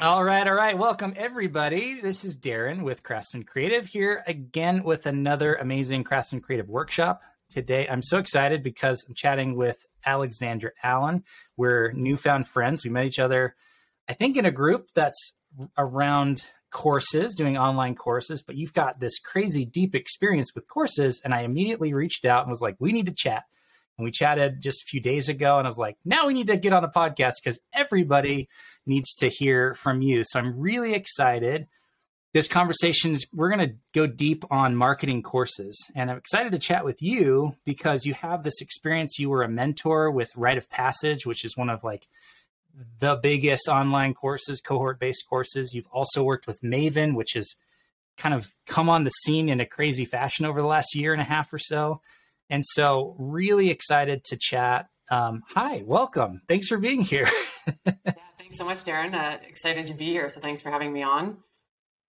All right, all right. Welcome, everybody. This is Darren with Craftsman Creative here again with another amazing Craftsman Creative workshop. Today, I'm so excited because I'm chatting with Alexandra Allen. We're newfound friends. We met each other, I think, in a group that's around courses, doing online courses, but you've got this crazy deep experience with courses. And I immediately reached out and was like, we need to chat. And we chatted just a few days ago, and I was like, now we need to get on a podcast because everybody needs to hear from you. So I'm really excited. This conversation is, we're going to go deep on marketing courses. And I'm excited to chat with you because you have this experience. You were a mentor with Write of Passage, which is one of like the biggest online courses, cohort based courses. You've also worked with Maven, which has kind of come on the scene in a crazy fashion over the last year and a half or so. And so, really excited to chat. Um, hi, welcome. Thanks for being here. yeah, thanks so much, Darren. Uh, excited to be here. So, thanks for having me on.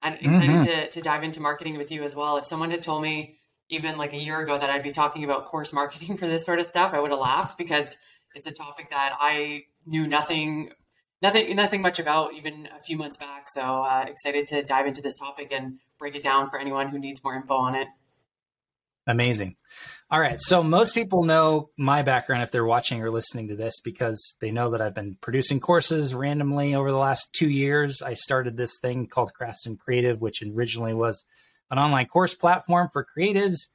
And excited mm-hmm. to, to dive into marketing with you as well. If someone had told me even like a year ago that I'd be talking about course marketing for this sort of stuff, I would have laughed because it's a topic that I knew nothing nothing nothing much about even a few months back so uh, excited to dive into this topic and break it down for anyone who needs more info on it Amazing. All right. So most people know my background if they're watching or listening to this because they know that I've been producing courses randomly over the last two years. I started this thing called Craftsman Creative, which originally was an online course platform for creatives.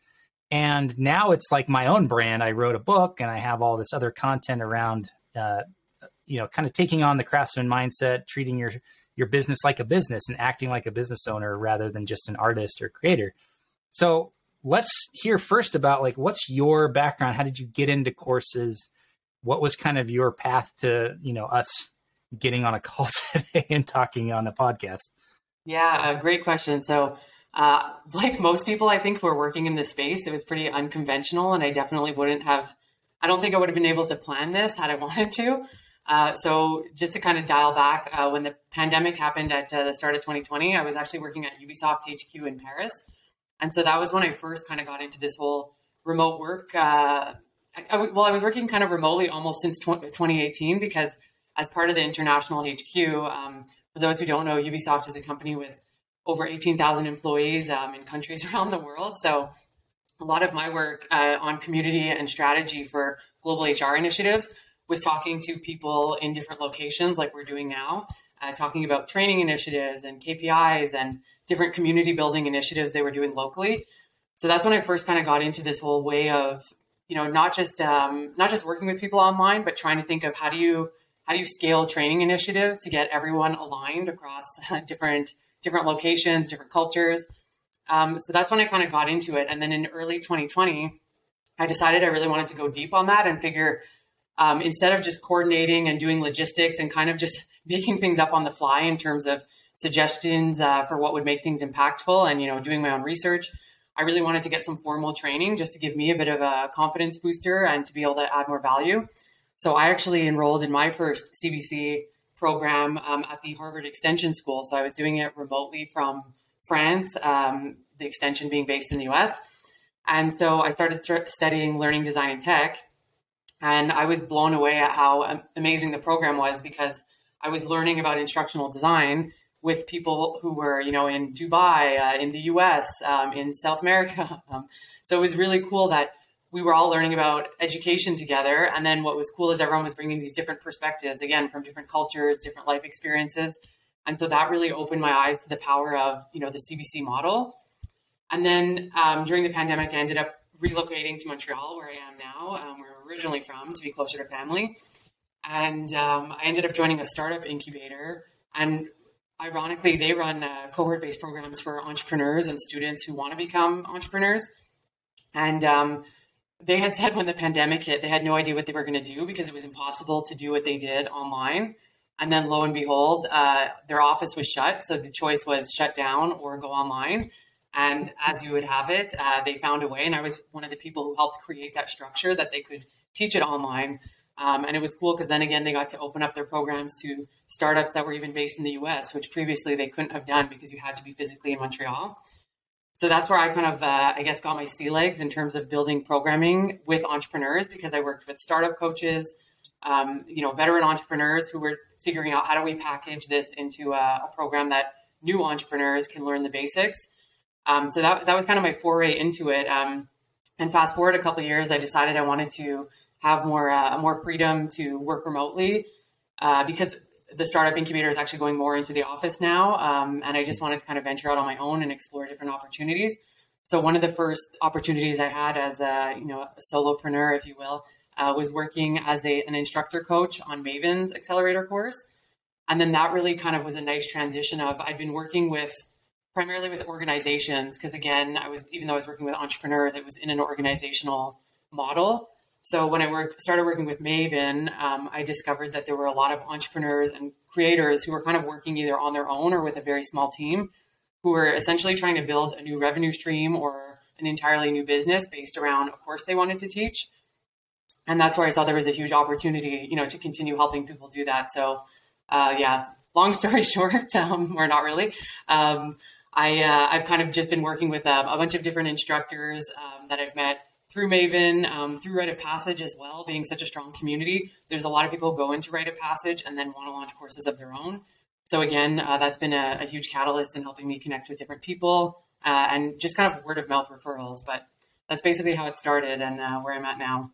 And now it's like my own brand. I wrote a book and I have all this other content around, uh, you know, kind of taking on the craftsman mindset, treating your your business like a business and acting like a business owner rather than just an artist or creator. So let's hear first about like what's your background? How did you get into courses? What was kind of your path to you know us getting on a call today and talking on a podcast? Yeah a great question. So uh, like most people i think who are working in this space. It was pretty unconventional and i definitely wouldn't have i don't think i would have been able to plan this had i wanted to. Uh, so just to kind of dial back uh, when the pandemic happened at uh, the start of 2020 i was actually working at ubisoft hq in paris and so that was when I first kind of got into this whole remote work. Uh, I, I, well, I was working kind of remotely almost since 2018 because as part of the international HQ, um, for those who don't know, Ubisoft is a company with over 18,000 employees um, in countries around the world. So a lot of my work uh, on community and strategy for global HR initiatives was talking to people in different locations like we're doing now uh, talking about training initiatives and KPIs and different community building initiatives they were doing locally. So that's when I first kind of got into this whole way of, you know, not just um, not just working with people online, but trying to think of how do you how do you scale training initiatives to get everyone aligned across different different locations, different cultures. Um, so that's when I kind of got into it. And then in early 2020, I decided I really wanted to go deep on that and figure um, instead of just coordinating and doing logistics and kind of just making things up on the fly in terms of suggestions uh, for what would make things impactful and you know doing my own research. I really wanted to get some formal training just to give me a bit of a confidence booster and to be able to add more value. So i actually enrolled in my first cbc program um, at the harvard extension school. So i was doing it remotely from france um, the extension being based in the us and so i started studying learning design and tech. And I was blown away at how amazing the program was because I was learning about instructional design with people who were, you know, in Dubai, uh, in the US, um, in South America. Um, so it was really cool that we were all learning about education together. And then what was cool is everyone was bringing these different perspectives, again, from different cultures, different life experiences. And so that really opened my eyes to the power of, you know, the CBC model. And then um, during the pandemic, I ended up relocating to Montreal, where I am now, um, where I'm originally from, to be closer to family. And um, I ended up joining a startup incubator. And ironically, they run uh, cohort based programs for entrepreneurs and students who want to become entrepreneurs. And um, they had said when the pandemic hit, they had no idea what they were going to do because it was impossible to do what they did online. And then lo and behold, uh, their office was shut. So the choice was shut down or go online. And as you would have it, uh, they found a way. And I was one of the people who helped create that structure that they could teach it online. Um, and it was cool because then again, they got to open up their programs to startups that were even based in the US, which previously they couldn't have done because you had to be physically in Montreal. So that's where I kind of, uh, I guess, got my sea legs in terms of building programming with entrepreneurs because I worked with startup coaches, um, you know, veteran entrepreneurs who were figuring out how do we package this into a, a program that new entrepreneurs can learn the basics. Um, so that that was kind of my foray into it. Um, and fast forward a couple years, I decided I wanted to have more uh, more freedom to work remotely uh, because the startup incubator is actually going more into the office now, um, and I just wanted to kind of venture out on my own and explore different opportunities. So one of the first opportunities I had as a you know a solopreneur, if you will, uh, was working as a, an instructor coach on Maven's accelerator course. And then that really kind of was a nice transition of I'd been working with primarily with organizations because again, I was even though I was working with entrepreneurs, it was in an organizational model. So when I worked started working with Maven, um, I discovered that there were a lot of entrepreneurs and creators who were kind of working either on their own or with a very small team who were essentially trying to build a new revenue stream or an entirely new business based around a course they wanted to teach and that's where I saw there was a huge opportunity, you know, to continue helping people do that. So, uh, yeah, long story short, um, or not really, um, I uh, I've kind of just been working with um, a bunch of different instructors um, that I've met through Maven, um, through Write of Passage as well. Being such a strong community, there's a lot of people go into Write of Passage and then want to launch courses of their own. So again, uh, that's been a, a, huge catalyst in helping me connect with different people uh, and just kind of word of mouth referrals. But that's basically how it started and uh, where I'm at now.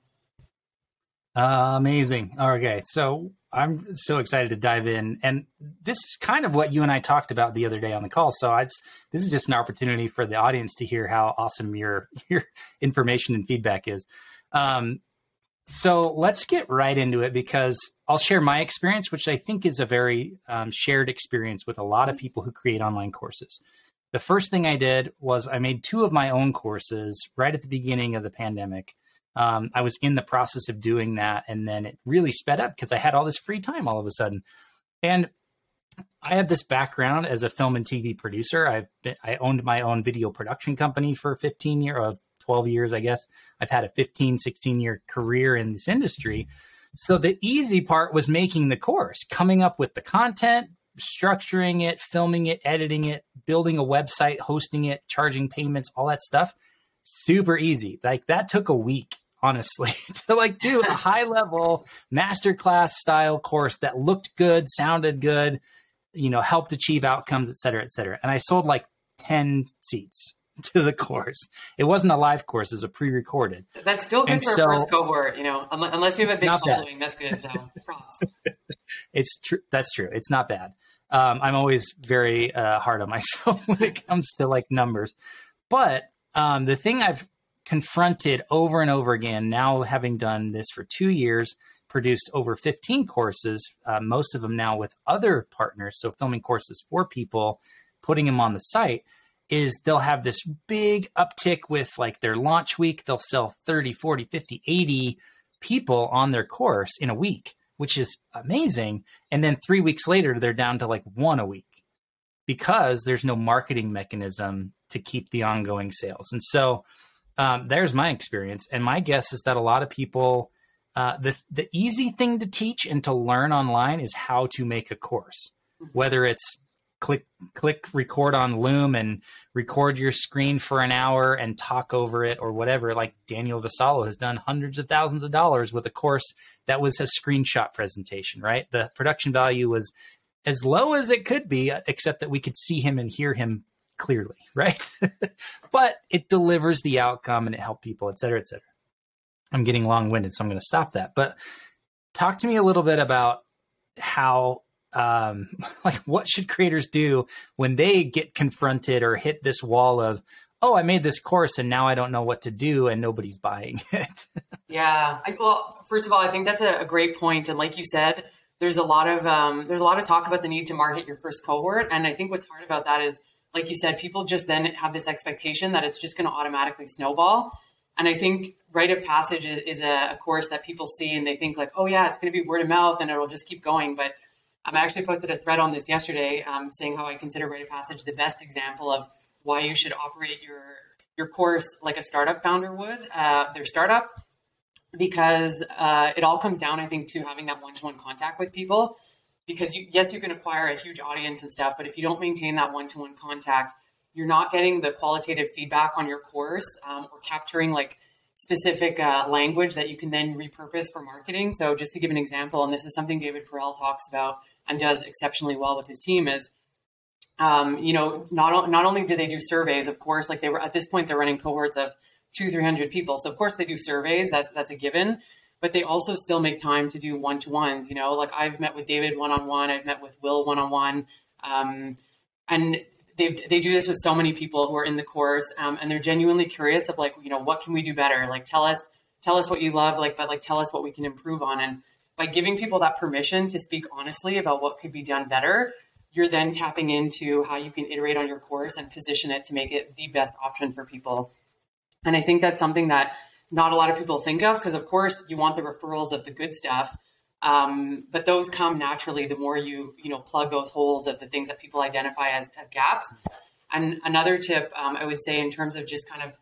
Uh, amazing. Okay. So I'm so excited to dive in. And this is kind of what you and I talked about the other day on the call. So I just, this is just an opportunity for the audience to hear how awesome your, your information and feedback is. Um, so let's get right into it because I'll share my experience, which I think is a very um, shared experience with a lot of people who create online courses. The first thing I did was I made two of my own courses right at the beginning of the pandemic um, I was in the process of doing that, and then it really sped up because I had all this free time all of a sudden. And I have this background as a film and TV producer. I've been, I owned my own video production company for 15 years, or 12 years, I guess. I've had a 15, 16 year career in this industry. So the easy part was making the course, coming up with the content, structuring it, filming it, editing it, building a website, hosting it, charging payments, all that stuff. Super easy. Like that took a week honestly, to like do a high level masterclass style course that looked good, sounded good, you know, helped achieve outcomes, et cetera, et cetera. And I sold like 10 seats to the course. It wasn't a live course, it was a pre recorded. That's still good and for so, first cohort, you know, unless you have a big following, bad. that's good. So props. it's true. That's true. It's not bad. Um, I'm always very uh, hard on myself when it comes to like numbers. But um, the thing I've confronted over and over again, now having done this for two years, produced over 15 courses, uh, most of them now with other partners. So, filming courses for people, putting them on the site, is they'll have this big uptick with like their launch week. They'll sell 30, 40, 50, 80 people on their course in a week, which is amazing. And then three weeks later, they're down to like one a week because there's no marketing mechanism to keep the ongoing sales. And so, um, there's my experience, and my guess is that a lot of people, uh, the the easy thing to teach and to learn online is how to make a course, mm-hmm. whether it's click click record on Loom and record your screen for an hour and talk over it or whatever. Like Daniel Vassallo has done hundreds of thousands of dollars with a course that was a screenshot presentation. Right, the production value was as low as it could be, except that we could see him and hear him clearly, right? but it delivers the outcome and it helped people, et cetera, et cetera. I'm getting long winded, so I'm going to stop that. But talk to me a little bit about how, um, like, what should creators do when they get confronted or hit this wall of, oh, I made this course and now I don't know what to do and nobody's buying it? yeah. I, well, first of all, I think that's a, a great point. And like you said, there's a lot of um, there's a lot of talk about the need to market your first cohort, and I think what's hard about that is like you said, people just then have this expectation that it's just going to automatically snowball. And I think Write of Passage is, is a, a, course that people see and they think like, oh yeah, it's going to be word of mouth and it'll just keep going. But um, I actually posted a thread on this yesterday um, saying how I consider Write of Passage the best example of why you should operate your your course like a startup founder would uh, their startup because uh, it all comes down, I think, to having that one-to-one contact with people because you, yes, you can acquire a huge audience and stuff, but if you don't maintain that one-to-one contact, you're not getting the qualitative feedback on your course um, or capturing like specific uh, language that you can then repurpose for marketing. So just to give an example, and this is something David Perell talks about and does exceptionally well with his team is um, you know, not not only do they do surveys, of course, like they were at this point, they're running cohorts of two, three hundred people. So of course they do surveys. That that's a given. But they also still make time to do one to ones. You know, like I've met with David one on one. I've met with Will one on one, and they they do this with so many people who are in the course, um, and they're genuinely curious of like, you know, what can we do better? Like, tell us tell us what you love, like, but like tell us what we can improve on. And by giving people that permission to speak honestly about what could be done better, you're then tapping into how you can iterate on your course and position it to make it the best option for people. And I think that's something that not a lot of people think of because, of course, you want the referrals of the good stuff. Um, but those come naturally the more you you know plug those holes of the things that people identify as, as gaps. And another tip um, I would say in terms of just kind of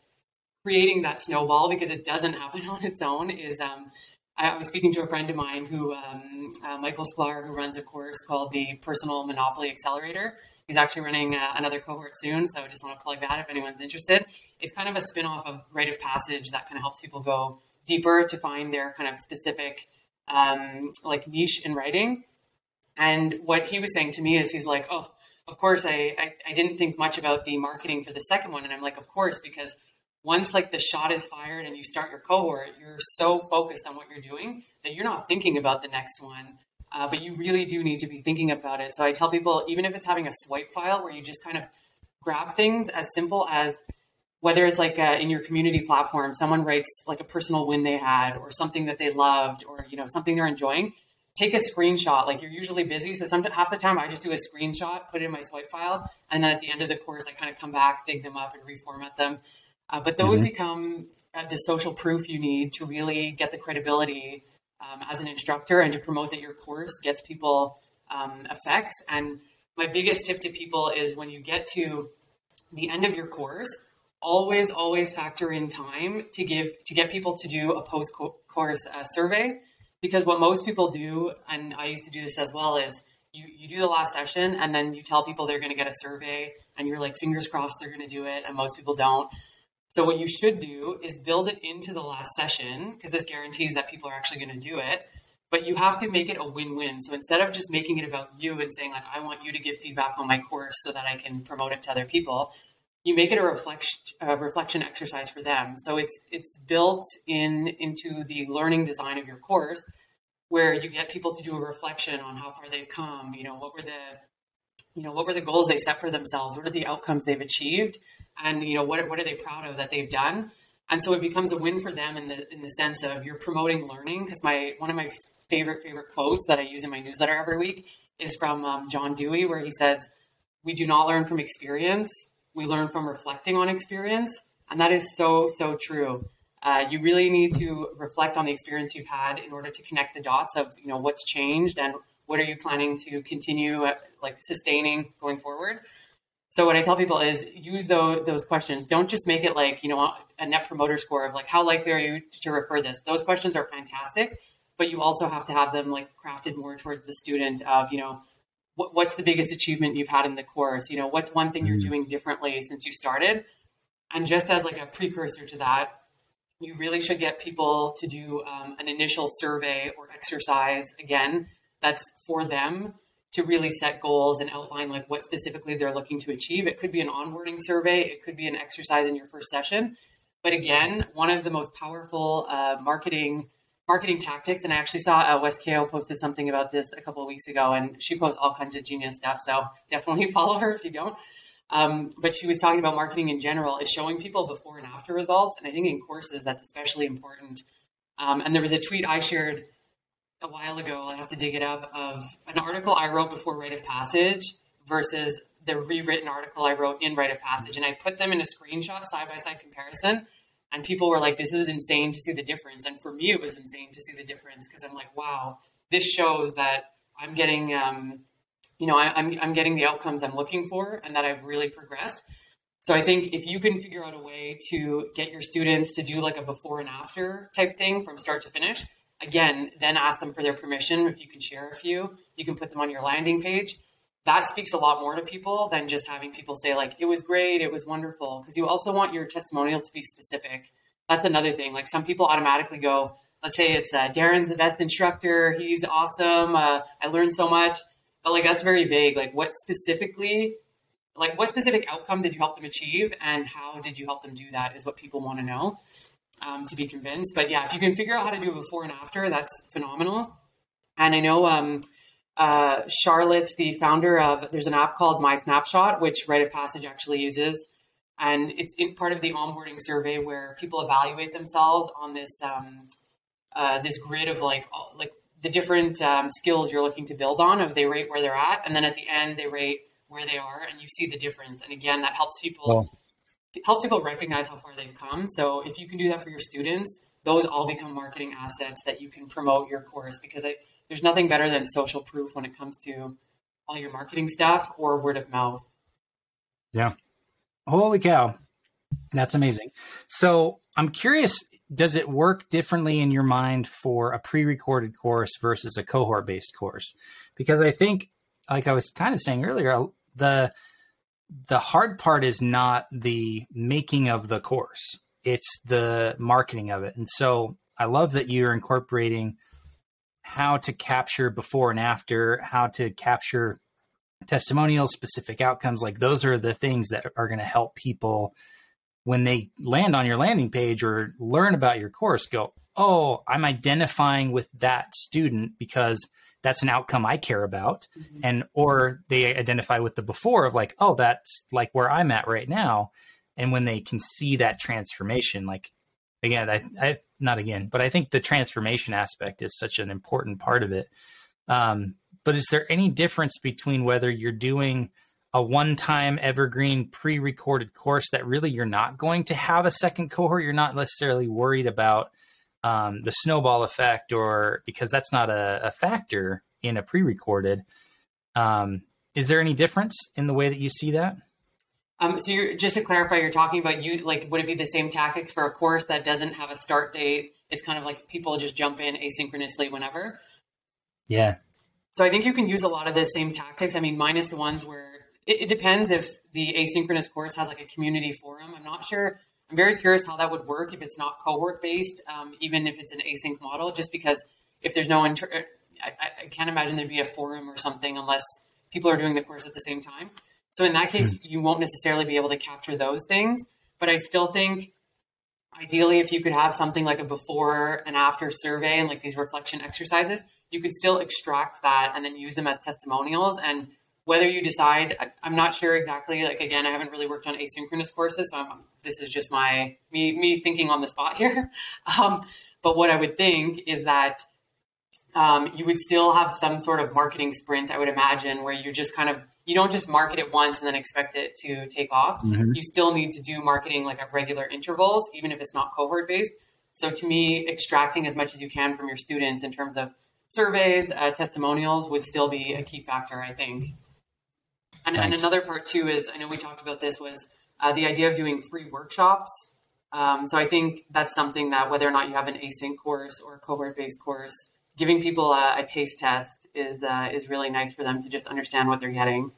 creating that snowball because it doesn't happen on its own is um, I was speaking to a friend of mine who, um, uh, Michael Sklar, who runs a course called the Personal Monopoly Accelerator. He's actually running uh, another cohort soon, so I just want to plug that if anyone's interested. It's kind of a spin off of Write of Passage that kind of helps people go deeper to find their kind of specific, um, like niche in writing. And what he was saying to me is he's like, oh, of course, I, I, I didn't think much about the marketing for the second one. And I'm like, of course, because once like the shot is fired and you start your cohort, you're so focused on what you're doing that you're not thinking about the next one. Uh, but you really do need to be thinking about it. So I tell people, even if it's having a swipe file where you just kind of grab things as simple as whether it's like uh, in your community platform, someone writes like a personal win they had or something that they loved or, you know, something they're enjoying, take a screenshot. Like you're usually busy. So some, half the time I just do a screenshot, put it in my swipe file. And then at the end of the course, I kind of come back, dig them up and reformat them. Uh, but those mm-hmm. become uh, the social proof you need to really get the credibility um, as an instructor and to promote that your course gets people um, effects. And my biggest tip to people is when you get to the end of your course, always, always factor in time to give to get people to do a post course uh, survey. Because what most people do, and I used to do this as well, is you, you do the last session and then you tell people they're going to get a survey and you're like fingers crossed they're going to do it and most people don't so what you should do is build it into the last session because this guarantees that people are actually going to do it. But you have to make it a win-win. So instead of just making it about you and saying like I want you to give feedback on my course so that I can promote it to other people, you make it a reflection a reflection exercise for them. So it's it's built in into the learning design of your course where you get people to do a reflection on how far they've come, you know, what were the you know, what were the goals they set for themselves? What are the outcomes they've achieved? And you know what what are they proud of that they've done? And so it becomes a win for them in the in the sense of you're promoting learning because my one of my favorite favorite quotes that I use in my newsletter every week is from um, John Dewey where he says we do not learn from experience we learn from reflecting on experience. And that is so so true. Uh, you really need to reflect on the experience you've had in order to connect the dots of you know what's changed and what are you planning to continue uh, like sustaining going forward so what I tell people is use those, those questions. Don't just make it like, you know, a net promoter score of like, how likely are you to refer this? Those questions are fantastic, but you also have to have them like crafted more towards the student of, you know, what, what's the biggest achievement you've had in the course? You know, what's one thing you're mm-hmm. doing differently since you started? And just as like a precursor to that, you really should get people to do um, an initial survey or exercise again that's for them to really set goals and outline like what specifically they're looking to achieve. It could be an onboarding survey, it could be an exercise in your first session. But again, one of the most powerful uh, marketing marketing tactics, and I actually saw uh, Wes Kao posted something about this a couple of weeks ago, and she posts all kinds of genius stuff. So definitely follow her if you don't. Um, but she was talking about marketing in general is showing people before and after results, and I think in courses that's especially important. Um, and there was a tweet I shared a while ago, I have to dig it up, of an article I wrote before Write of Passage versus the rewritten article I wrote in Write of Passage. And I put them in a screenshot side by side comparison. And people were like, this is insane to see the difference. And for me, it was insane to see the difference because I'm like, wow, this shows that I'm getting, um, you know, I, I'm, I'm getting the outcomes I'm looking for and that I've really progressed. So I think if you can figure out a way to get your students to do like a before and after type thing from start to finish, again, then ask them for their permission. If you can share a few, you can put them on your landing page. That speaks a lot more to people than just having people say, like, it was great, it was wonderful. Because you also want your testimonial to be specific. That's another thing. Like, some people automatically go, let's say it's uh, Darren's the best instructor, he's awesome, uh, I learned so much. but like that's very vague. Like what specifically, like what specific outcome did you help them achieve, and how did you help them do that? Is what people want to know um, to be convinced. But yeah, if you can figure out how to do a before and after, that's phenomenal. And I know um, uh, Charlotte, the founder of, there's an app called My Snapshot, which Write of Passage actually uses. And it's part of the onboarding survey where people evaluate themselves on this um, uh, this grid of like like the different um, skills you're looking to build on. Of they rate where they're at, and then at the end they rate where they are, and you see the difference. And again, that helps people helps people recognize how far they've come. So if you can do that for your students, those all become marketing assets that you can promote your course because I, there's nothing better than social proof when it comes to all your marketing stuff or word of mouth. Yeah. Holy cow. That's amazing. So I'm curious, does it work differently in your mind for a pre-recorded course versus a cohort-based course? Because I think, like I was kind of saying earlier, the the hard part is not the making of the course; it's the marketing of it. And so I love that you're incorporating how to capture before and after, how to capture testimonials, specific outcomes. Like those are the things that are going to help people when they land on your landing page or learn about your course go, oh, I'm identifying with that student because that's an outcome I care about. Mm-hmm. And, or they identify with the before of like, oh, that's like where I'm at right now. And when they can see that transformation, like, again, I, I not again, but I think the transformation aspect is such an important part of it. Um, but is there any difference between whether you're doing a one-time evergreen pre-recorded course that really you're not going to have a second cohort? You're not necessarily worried about um, the snowball effect, or because that's not a, a factor in a pre-recorded. Um, is there any difference in the way that you see that? Um, so you're just to clarify, you're talking about you like would it be the same tactics for a course that doesn't have a start date? It's kind of like people just jump in asynchronously whenever. Yeah. So I think you can use a lot of the same tactics. I mean, minus the ones where it, it depends if the asynchronous course has like a community forum. I'm not sure. I'm very curious how that would work if it's not cohort based, um, even if it's an async model. Just because if there's no inter, I, I can't imagine there'd be a forum or something unless people are doing the course at the same time. So in that case, mm. you won't necessarily be able to capture those things. But I still think ideally if you could have something like a before and after survey and like these reflection exercises, you could still extract that and then use them as testimonials. And whether you decide, I, am not sure exactly. Like again, I haven't really worked on asynchronous courses, so I'm, this is just my me me thinking on the spot here. Um, but what I would think is that um, you would still have some sort of marketing sprint, I would imagine, where you just kind of you don't just market it once and then expect it to take off. Mm-hmm. You still need to do marketing like at regular intervals, even if it's not cohort based. So to me, extracting as much as you can from your students in terms of surveys, uh, testimonials would still be a key factor, I think. And, nice. and, another part too is I know we talked about this was uh, the idea of doing free workshops. Um, so I think that's something that whether or not you have an async course or a cohort based course, giving people a, a taste test is uh, is really nice for them to just understand what they're getting.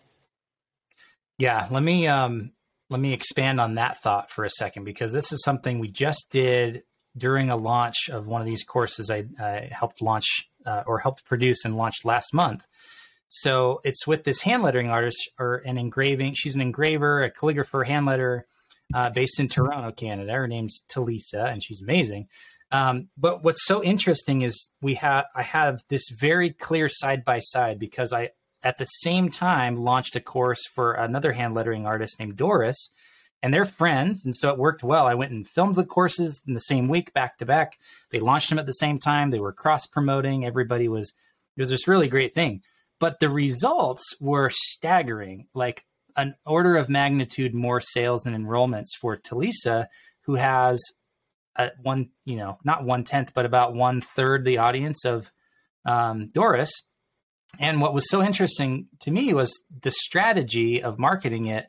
Yeah, let me um, let me expand on that thought for a second because this is something we just did during a launch of one of these courses I, I helped launch uh, or helped produce and launched last month. So it's with this hand lettering artist or an engraving. She's an engraver, a calligrapher, hand letter, uh, based in Toronto, Canada. Her name's Talisa, and she's amazing. Um, but what's so interesting is we have I have this very clear side by side because I at the same time launched a course for another hand lettering artist named Doris, and they're friends, and so it worked well. I went and filmed the courses in the same week, back to back. They launched them at the same time. They were cross promoting. Everybody was it was this really great thing, but the results were staggering. Like an order of magnitude more sales and enrollments for Talisa, who has at one, you know, not one tenth, but about one third the audience of um, Doris. And what was so interesting to me was the strategy of marketing it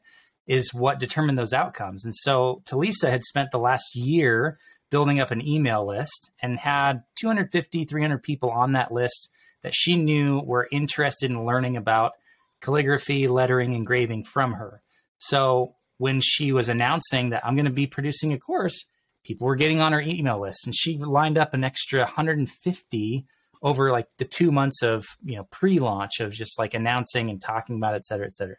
is what determined those outcomes. And so Talisa had spent the last year building up an email list and had 250, 300 people on that list that she knew were interested in learning about calligraphy, lettering, engraving from her. So when she was announcing that I'm going to be producing a course, people were getting on her email list and she lined up an extra 150 over like the two months of you know pre-launch of just like announcing and talking about it, et cetera, et cetera.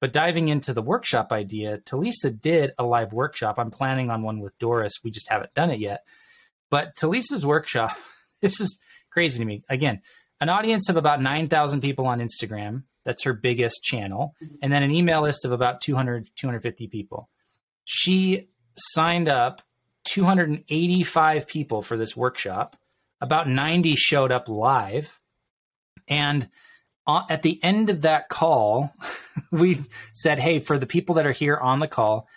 But diving into the workshop idea, Talisa did a live workshop. I'm planning on one with Doris. We just haven't done it yet. But Talisa's workshop, this is crazy to me. Again, an audience of about 9,000 people on Instagram. That's her biggest channel. Mm-hmm. And then an email list of about 200, 250 people. She signed up 285 people for this workshop. About 90 showed up live. And at the end of that call, we said, hey, for the people that are here on the call,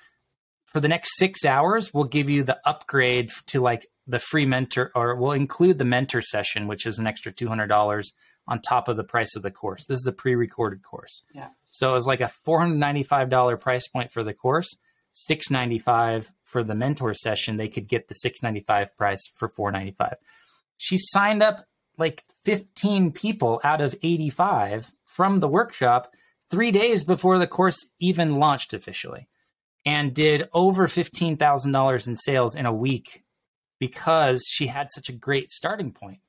for the next six hours, we'll give you the upgrade to like the free mentor, or we'll include the mentor session, which is an extra $200 on top of the price of the course. This is a pre recorded course. Yeah. So it's like a $495 price point for the course, 695 for the mentor session. They could get the 695 price for 495 She signed up like 15 people out of 85 from the workshop three days before the course even launched officially and did over $15,000 in sales in a week because she had such a great starting point.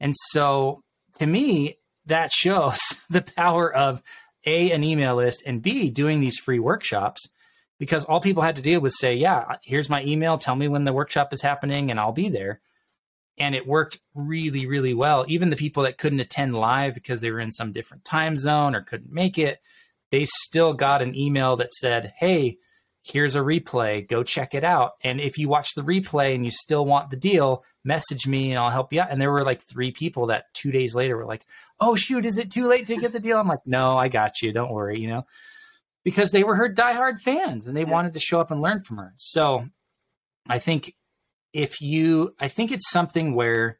And so to me, that shows the power of A, an email list, and B, doing these free workshops because all people had to do was say, Yeah, here's my email. Tell me when the workshop is happening and I'll be there and it worked really really well even the people that couldn't attend live because they were in some different time zone or couldn't make it they still got an email that said hey here's a replay go check it out. And if you watch the replay and you still want the deal message me and i'll help you out. And there were like three people that two days later were like oh shoot is it too late to get the deal? I'm like no i got you. Don't worry you know? Because they were her diehard fans and they yeah. wanted to show up and learn from her. So i think if you, I think it's something where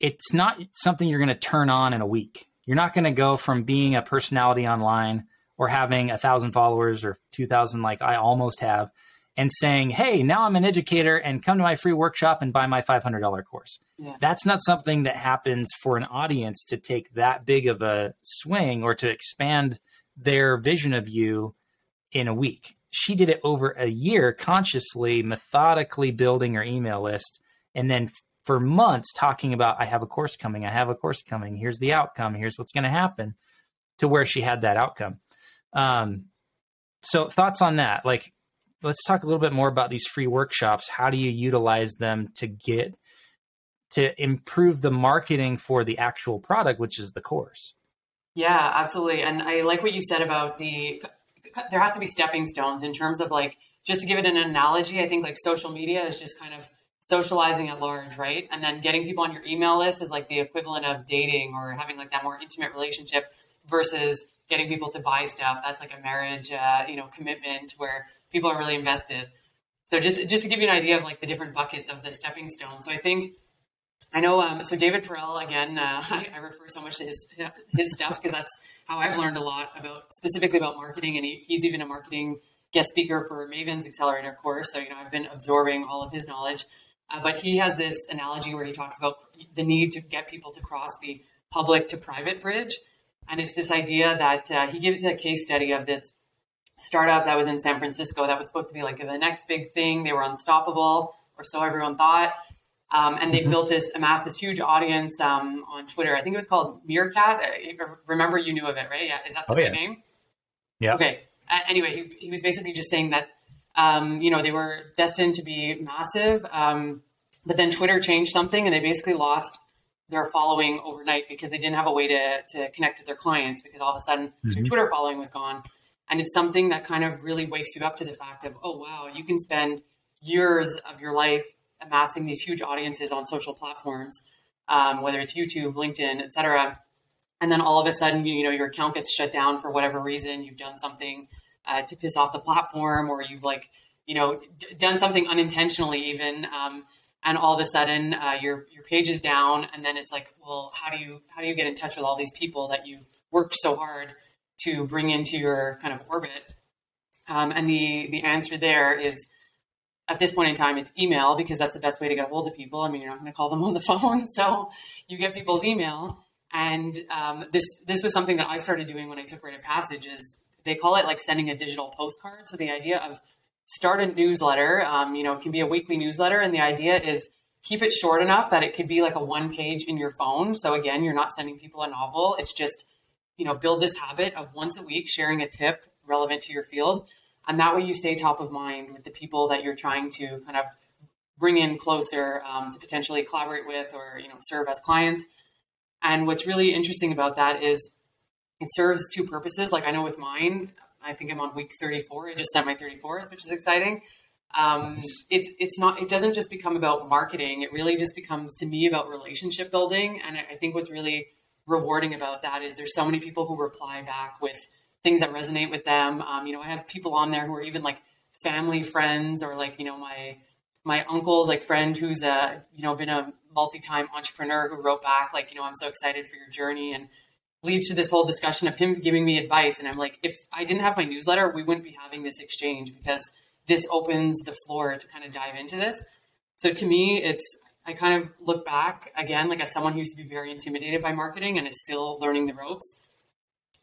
it's not something you're going to turn on in a week. You're not going to go from being a personality online or having a thousand followers or 2000 like I almost have and saying, Hey, now I'm an educator and come to my free workshop and buy my $500 course. Yeah. That's not something that happens for an audience to take that big of a swing or to expand their vision of you in a week she did it over a year consciously methodically building her email list and then for months talking about i have a course coming i have a course coming here's the outcome here's what's going to happen to where she had that outcome um, so thoughts on that like let's talk a little bit more about these free workshops how do you utilize them to get to improve the marketing for the actual product which is the course yeah absolutely and i like what you said about the there has to be stepping stones in terms of like just to give it an analogy. I think like social media is just kind of socializing at large, right? And then getting people on your email list is like the equivalent of dating or having like that more intimate relationship versus getting people to buy stuff. That's like a marriage, uh, you know, commitment where people are really invested. So just just to give you an idea of like the different buckets of the stepping stone. So I think I know. Um, so David Perell again. Uh, I, I, refer so much to his his stuff because that's how I've learned a lot about specifically about marketing, and he, he's even a marketing guest speaker for Maven's Accelerator course. So you know, I've been absorbing all of his knowledge. Uh, but he has this analogy where he talks about the need to get people to cross the public to private bridge, and it's this idea that uh, he gives a case study of this startup that was in San Francisco that was supposed to be like the next big thing. They were unstoppable, or so everyone thought. Um, and they mm-hmm. built this, amassed this huge audience um, on Twitter. I think it was called Meerkat. I remember you knew of it, right? Yeah. Is that the oh, right yeah. name? Yeah. Okay. Uh, anyway, he, he, was basically just saying that, um, you know, they were destined to be massive. Um, but then Twitter changed something and they basically lost their following overnight because they didn't have a way to, to connect with their clients because all of a sudden mm-hmm. their Twitter following was gone. And it's something that kind of really wakes you up to the fact of, oh, wow, you can spend years of your life amassing these huge audiences on social platforms, um, whether it's YouTube, LinkedIn, etc. And then all of a sudden, you know, your account gets shut down for whatever reason. You've done something uh, to piss off the platform, or you've like, you know, d- done something unintentionally even. Um, and all of a sudden, uh, your your page is down, and then it's like, well, how do you how do you get in touch with all these people that you've worked so hard to bring into your kind of orbit? Um, and the the answer there is at this point in time, it's email because that's the best way to get a hold of people. I mean, you're not going to call them on the phone, so you get people's email. And um, this this was something that I started doing when I took Write of Passage. Is they call it like sending a digital postcard. So the idea of start a newsletter, um, you know, it can be a weekly newsletter, and the idea is keep it short enough that it could be like a one page in your phone. So again, you're not sending people a novel. It's just, you know, build this habit of once a week sharing a tip relevant to your field. And that way you stay top of mind with the people that you're trying to kind of bring in closer um, to potentially collaborate with or, you know, serve as clients. And what's really interesting about that is it serves two purposes. Like I know with mine, I think I'm on week 34. I just sent my 34th, which is exciting. Um, nice. It's it's not. It doesn't just become about marketing. It really just becomes to me about relationship building. And I, I think what's really rewarding about that is there's so many people who reply back with things that resonate with them. Um, you know, I have people on there who are even like family friends or like you know my my uncle's like friend who's a you know been a multi-time entrepreneur who wrote back like you know I'm so excited for your journey and leads to this whole discussion of him giving me advice and I'm like if I didn't have my newsletter we wouldn't be having this exchange because this opens the floor to kind of dive into this. So to me, it's I kind of look back again, like as someone who used to be very intimidated by marketing and is still learning the ropes.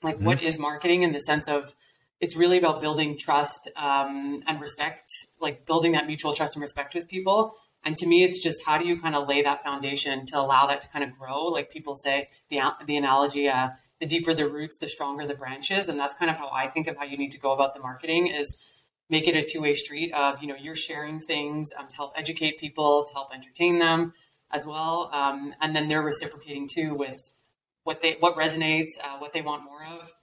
Like, mm-hmm. what is marketing in the sense of it's really about building trust um, and respect, like building that mutual trust and respect with people. And to me, it's just how do you kind of lay that foundation to allow that to kind of grow? Like people say, the the analogy, uh, the deeper the roots, the stronger the branches, and that's kind of how I think of how you need to go about the marketing is make it a two-way street of you know you're sharing things um, to help educate people to help entertain them as well. Um, and then they're reciprocating too with what they what resonates uh, what they want more of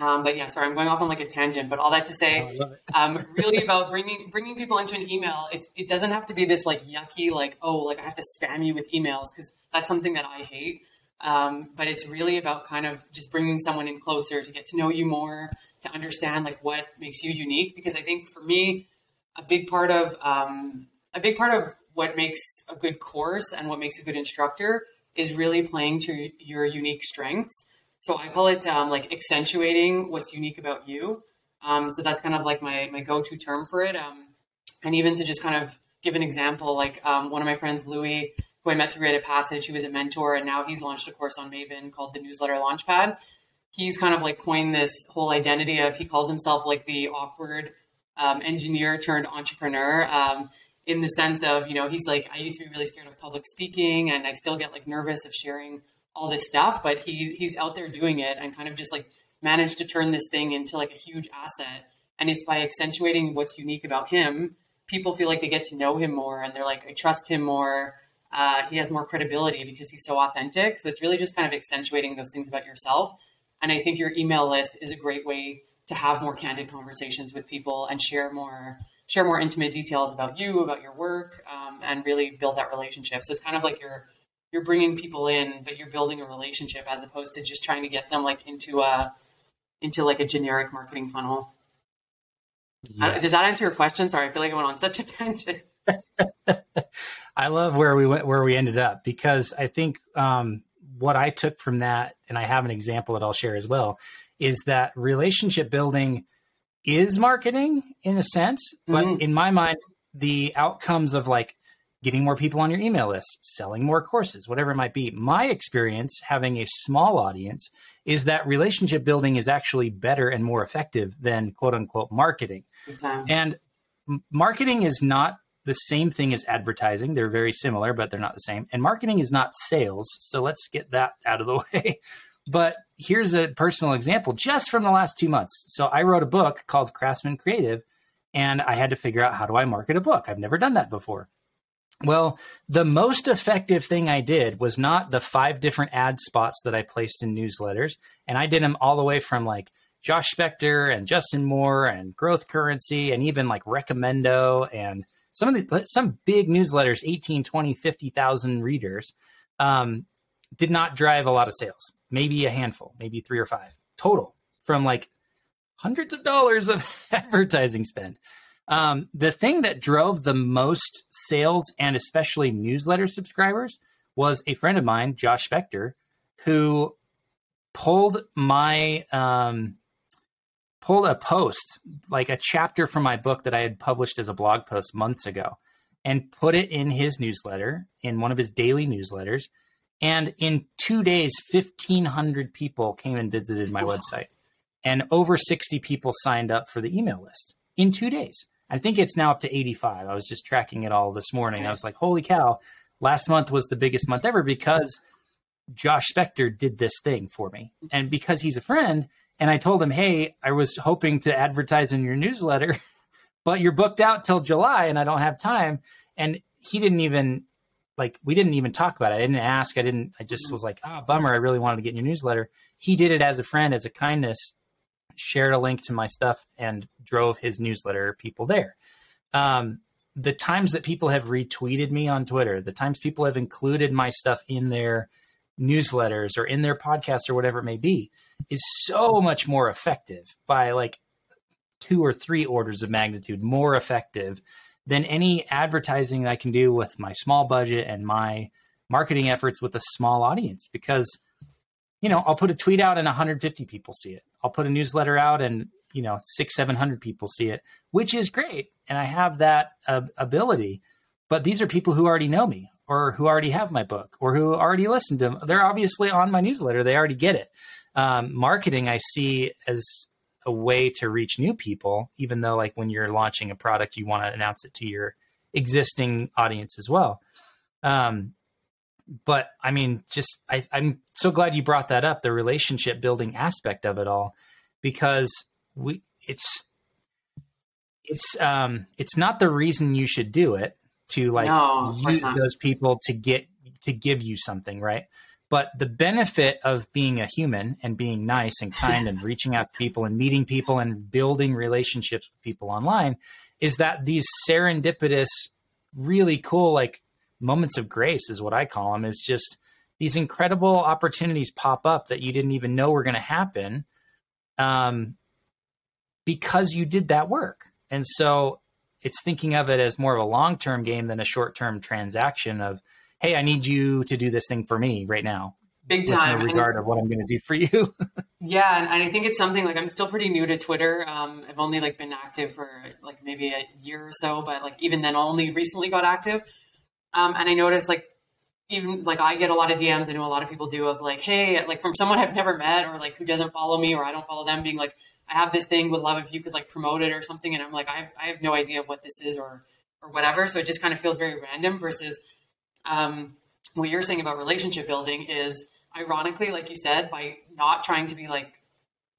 um, but yeah sorry i'm going off on like a tangent but all that to say oh, um, really about bringing bringing people into an email it, it doesn't have to be this like yucky like oh like i have to spam you with emails because that's something that i hate. Um, but it's really about kind of just bringing someone in closer to get to know you more to understand like what makes you unique because i think for me a big part of um, a big part of what makes a good course and what makes a good instructor is really playing to your unique strengths so i call it um, like accentuating what's unique about you. Um, so that's kind of like my, my go-to term for it. Um, and even to just kind of give an example like um, one of my friends louis who i met through Write Passage he was a mentor and now he's launched a course on maven called the newsletter launchpad. He's kind of like coined this whole identity of he calls himself like the awkward um, engineer turned entrepreneur um, in the sense of you know he's like i used to be really scared of public speaking and i still get like nervous of sharing all this stuff but he he's out there doing it and kind of just like managed to turn this thing into like a huge asset. And it's by accentuating what's unique about him people feel like they get to know him more and they're like i trust him more. Uh, he has more credibility because he's so authentic. So it's really just kind of accentuating those things about yourself. And I think your email list is a great way to have more candid conversations with people and share more share more intimate details about you, about your work, um, and really build that relationship. So it's kind of like you're you're bringing people in, but you're building a relationship as opposed to just trying to get them like into a into like a generic marketing funnel. Yes. Does that answer your question? Sorry, I feel like I went on such a tangent. I love where we went, where we ended up because I think um, what I took from that, and I have an example that I'll share as well, is that relationship building is marketing in a sense, but mm-hmm. in my mind, the outcomes of like getting more people on your email list, selling more courses, whatever it might be. My experience having a small audience is that relationship building is actually better and more effective than quote unquote marketing. And marketing is not the same thing as advertising. They're very similar, but they're not the same. And marketing is not sales. So let's get that out of the way. but here's a personal example just from the last two months. So I wrote a book called Craftsman Creative, and I had to figure out how do I market a book? I've never done that before. Well, the most effective thing I did was not the five different ad spots that I placed in newsletters. And I did them all the way from like Josh Spector and Justin Moore and Growth Currency and even like Recommendo and some of the some big newsletters 18 20 50,000 readers um, did not drive a lot of sales maybe a handful maybe 3 or 5 total from like hundreds of dollars of advertising spend um, the thing that drove the most sales and especially newsletter subscribers was a friend of mine Josh Spector who pulled my um, pulled a post, like a chapter from my book that I had published as a blog post months ago, and put it in his newsletter, in one of his daily newsletters. And in two days, 1,500 people came and visited my wow. website, and over 60 people signed up for the email list in two days. I think it's now up to 85. I was just tracking it all this morning. I was like, holy cow, last month was the biggest month ever because Josh Spector did this thing for me. And because he's a friend, and I told him, hey, I was hoping to advertise in your newsletter, but you're booked out till July and I don't have time. And he didn't even like we didn't even talk about it. I didn't ask. I didn't. I just was like, ah, oh, bummer. I really wanted to get in your newsletter. He did it as a friend, as a kindness, shared a link to my stuff, and drove his newsletter people there. Um, the times that people have retweeted me on Twitter, the times people have included my stuff in their newsletters or in their podcast or whatever it may be, is so much more effective by like two or three orders of magnitude more effective than any advertising I can do with my small budget and my marketing efforts with a small audience because you know I'll put a tweet out and 150 people see it. I'll put a newsletter out and you know six 700 people see it which is great and I have that uh, ability but these are people who already know me or who already have my book or who already listened to them. They're obviously on my newsletter. They already get it. Um, marketing I see as a way to reach new people, even though like when you're launching a product, you want to announce it to your existing audience as well. Um, but I mean, just I, I'm so glad you brought that up, the relationship building aspect of it all, because we it's it's um it's not the reason you should do it to like no, use those people to get to give you something, right? But the benefit of being a human and being nice and kind and reaching out to people and meeting people and building relationships with people online is that these serendipitous, really cool, like moments of grace is what I call them, is just these incredible opportunities pop up that you didn't even know were going to happen um, because you did that work. And so it's thinking of it as more of a long term game than a short term transaction of, hey, I need you to do this thing for me right now. Big time. No regard of what I'm going to do for you. yeah, and, I think it's something like I'm still pretty new to Twitter. Um, I've only like been active for like maybe a year or so, but like even then, only recently got active. Um, and I noticed like even like I get a lot of DMs. I know a lot of people do of like, hey, like from someone I've never met or like who doesn't follow me or I don't follow them, being like, I have this thing, would love if you could like promote it or something. And I'm like, I have, I have no idea what this is or or whatever. So it just kind of feels very random versus um, what you're saying about relationship building is ironically, like you said, by not trying to be like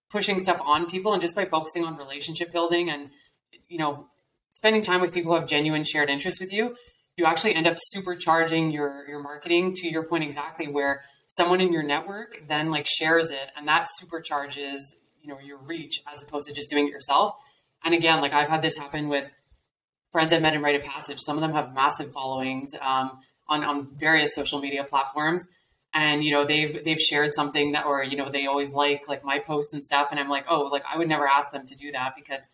pushing stuff on people and just by focusing on relationship building and you know spending time with people who have genuine shared interests with you, you actually end up supercharging your your marketing to your point exactly where someone in your network then like shares it and that supercharges you know your reach as opposed to just doing it yourself. And again, like I've had this happen with friends I've met in Write of Passage. Some of them have massive followings um, on on various social media platforms, and you know they've they've shared something that, or you know they always like like my posts and stuff, and I'm like, oh, like I would never ask them to do that because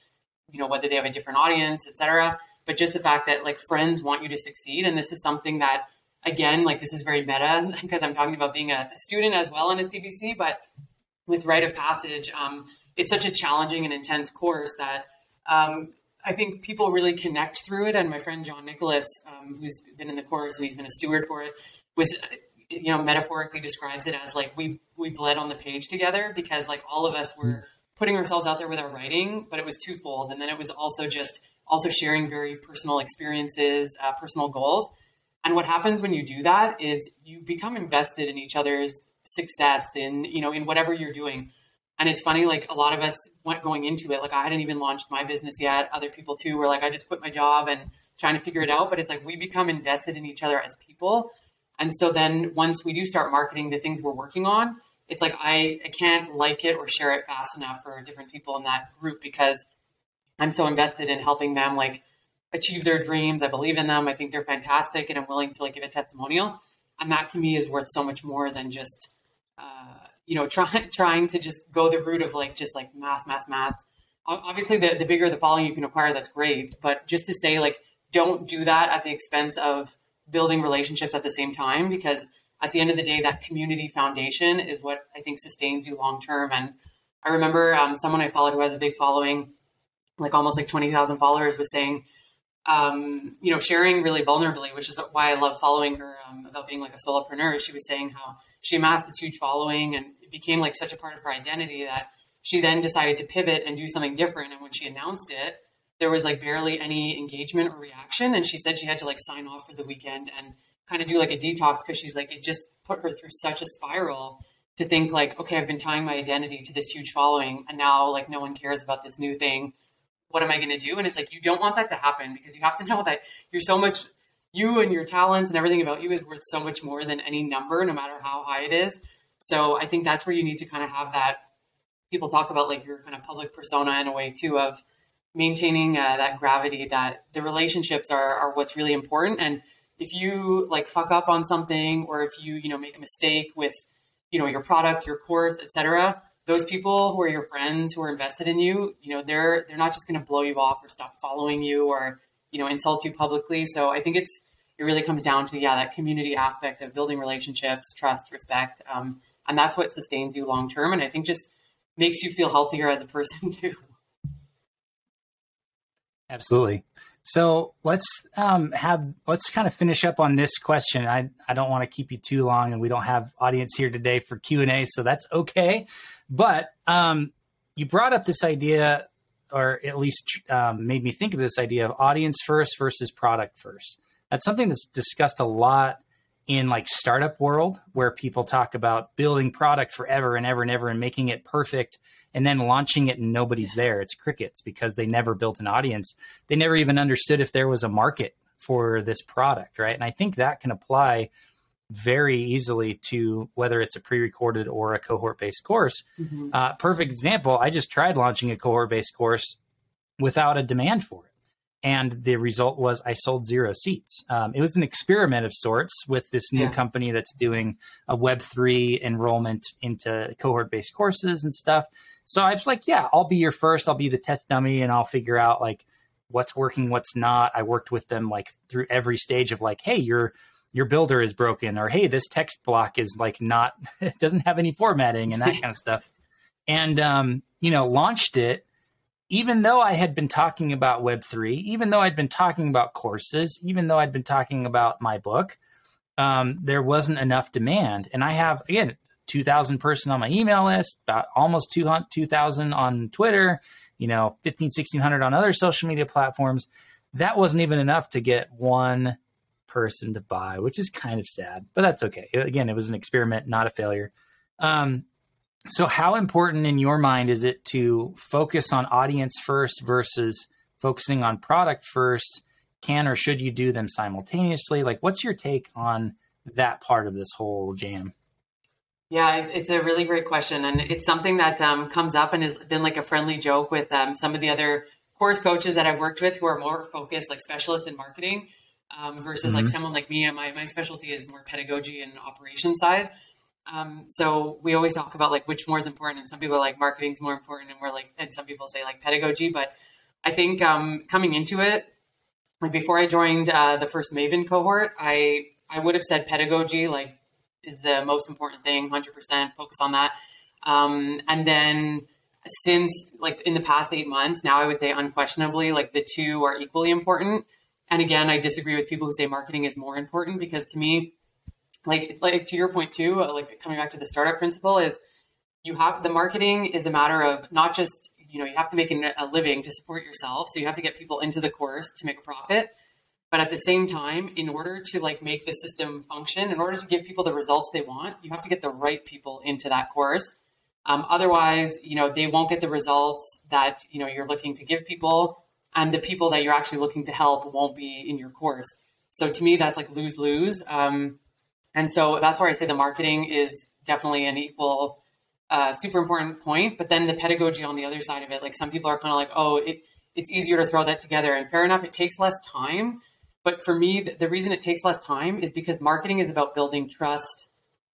you know whether they have a different audience, etc. But just the fact that like friends want you to succeed, and this is something that again, like this is very meta because I'm talking about being a student as well in a CBC, but with Write of Passage, um, it's such a challenging and intense course that um, I think people really connect through it. And my friend John Nicholas, um, who's been in the course and he's been a steward for it, was you know metaphorically describes it as like we we bled on the page together because like all of us were putting ourselves out there with our writing, but it was twofold, and then it was also just also sharing very personal experiences, uh, personal goals. And what happens when you do that is you become invested in each other's success in you know in whatever you're doing. And it's funny like a lot of us went going into it like i hadn't even launched my business yet. Other people too were like i just quit my job and trying to figure it out. But it's like we become invested in each other as people. And so then once we do start marketing the things we're working on it's like i, I can't like it or share it fast enough for different people in that group because i'm so invested in helping them like achieve their dreams i believe in them i think they're fantastic and i'm willing to like give a testimonial and that to me is worth so much more than just uh, you know, trying trying to just go the route of like just like mass, mass, mass. Obviously, the the bigger the following you can acquire, that's great. But just to say like, don't do that at the expense of building relationships at the same time, because at the end of the day, that community foundation is what I think sustains you long term. And I remember um, someone I followed who has a big following, like almost like twenty thousand followers, was saying um, you know, sharing really vulnerably, which is why I love following her um, about being like a solopreneur. She was saying how she amassed this huge following and it became like such a part of her identity that she then decided to pivot and do something different. And when she announced it, there was like barely any engagement or reaction. And she said she had to like sign off for the weekend and kind of do like a detox because she's like, it just put her through such a spiral to think like, okay, I've been tying my identity to this huge following and now like no one cares about this new thing. What am I going to do? And it's like, you don't want that to happen because you have to know that you're so much, you and your talents and everything about you is worth so much more than any number, no matter how high it is. So I think that's where you need to kind of have that. People talk about like your kind of public persona in a way too of maintaining uh, that gravity that the relationships are, are what's really important. And if you like fuck up on something or if you, you know, make a mistake with, you know, your product, your course, etc., those people who are your friends who are invested in you, you know, they're they're not just going to blow you off or stop following you or you know insult you publicly. So I think it's it really comes down to yeah that community aspect of building relationships, trust, respect, um, and that's what sustains you long term. And I think just makes you feel healthier as a person too. Absolutely. So let's um, have let's kind of finish up on this question. I I don't want to keep you too long, and we don't have audience here today for Q and A, so that's okay. But um, you brought up this idea, or at least um, made me think of this idea of audience first versus product first. That's something that's discussed a lot in like startup world, where people talk about building product forever and ever and ever and making it perfect and then launching it and nobody's there. It's crickets because they never built an audience. They never even understood if there was a market for this product, right? And I think that can apply very easily to whether it's a pre-recorded or a cohort-based course. Mm-hmm. Uh, perfect example. I just tried launching a cohort-based course without a demand for it, and the result was I sold zero seats. Um, it was an experiment of sorts with this new yeah. company that's doing a Web three enrollment into cohort-based courses and stuff. So I was like, yeah, I'll be your first. I'll be the test dummy and I'll figure out like what's working, what's not. I worked with them like through every stage of like, hey, your your builder is broken or hey, this text block is like not it doesn't have any formatting and that kind of stuff. And um, you know, launched it even though I had been talking about Web3, even though I'd been talking about courses, even though I'd been talking about my book, um, there wasn't enough demand. And I have, again, 2,000 person on my email list, about almost 2,000 on Twitter, you know, 15, 1,600 on other social media platforms. That wasn't even enough to get one person to buy, which is kind of sad, but that's okay. Again, it was an experiment, not a failure. Um, so, how important in your mind is it to focus on audience first versus focusing on product first? Can or should you do them simultaneously? Like, what's your take on that part of this whole jam? Yeah, it's a really great question. And it's something that um, comes up and has been like a friendly joke with um, some of the other course coaches that I've worked with who are more focused, like specialists in marketing, um, versus mm-hmm. like someone like me. My, my specialty is more pedagogy and operation side. Um, so we always talk about like which more is important. And some people are like marketing is more important. And we're like, and some people say like pedagogy. But I think um, coming into it, like before I joined uh, the first Maven cohort, I, I would have said pedagogy, like is the most important thing 100% focus on that um, and then since like in the past eight months now i would say unquestionably like the two are equally important and again i disagree with people who say marketing is more important because to me like like to your point too uh, like coming back to the startup principle is you have the marketing is a matter of not just you know you have to make a living to support yourself so you have to get people into the course to make a profit. But at the same time in order to like make the system function in order to give people the results they want you have to get the right people into that course. Um, otherwise you know they won't get the results that you know you're looking to give people and the people that you're actually looking to help won't be in your course. So to me that's like lose lose um, and so that's where i say the marketing is definitely an equal uh, super important point but then the pedagogy on the other side of it like some people are kind of like oh it, it's easier to throw that together and fair enough it takes less time but for me, the, the reason it takes less time is because marketing is about building trust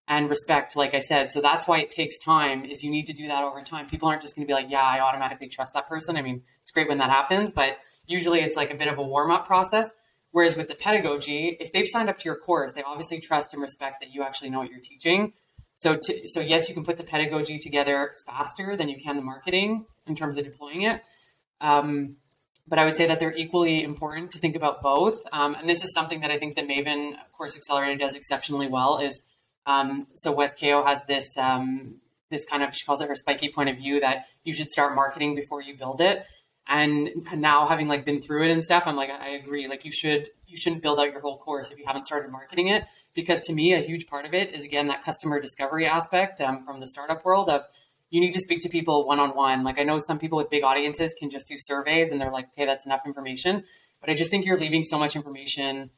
and respect, like I said. So that's why it takes time is you need to do that over time. People aren't just going to be like, yeah, I automatically trust that person. I mean, it's great when that happens, but usually it's like a bit of a warm up process. Whereas with the pedagogy, if they've signed up to your course, they obviously trust and respect that you actually know what you're teaching. So, to, so yes, you can put the pedagogy together faster than you can the marketing in terms of deploying it. Um, but I would say that they're equally important to think about both. Um, and this is something that I think the Maven Course Accelerator does exceptionally well. Is um, so Wes Kao has this um, this kind of she calls it her spiky point of view that you should start marketing before you build it. And now having like been through it and stuff, I'm like, I agree. Like you should you shouldn't build out your whole course if you haven't started marketing it because to me a huge part of it is again that customer discovery aspect um, from the startup world of you need to speak to people one on one. Like I know some people with big audiences can just do surveys and they're like, okay, that's enough information. But I just think you're leaving so much information,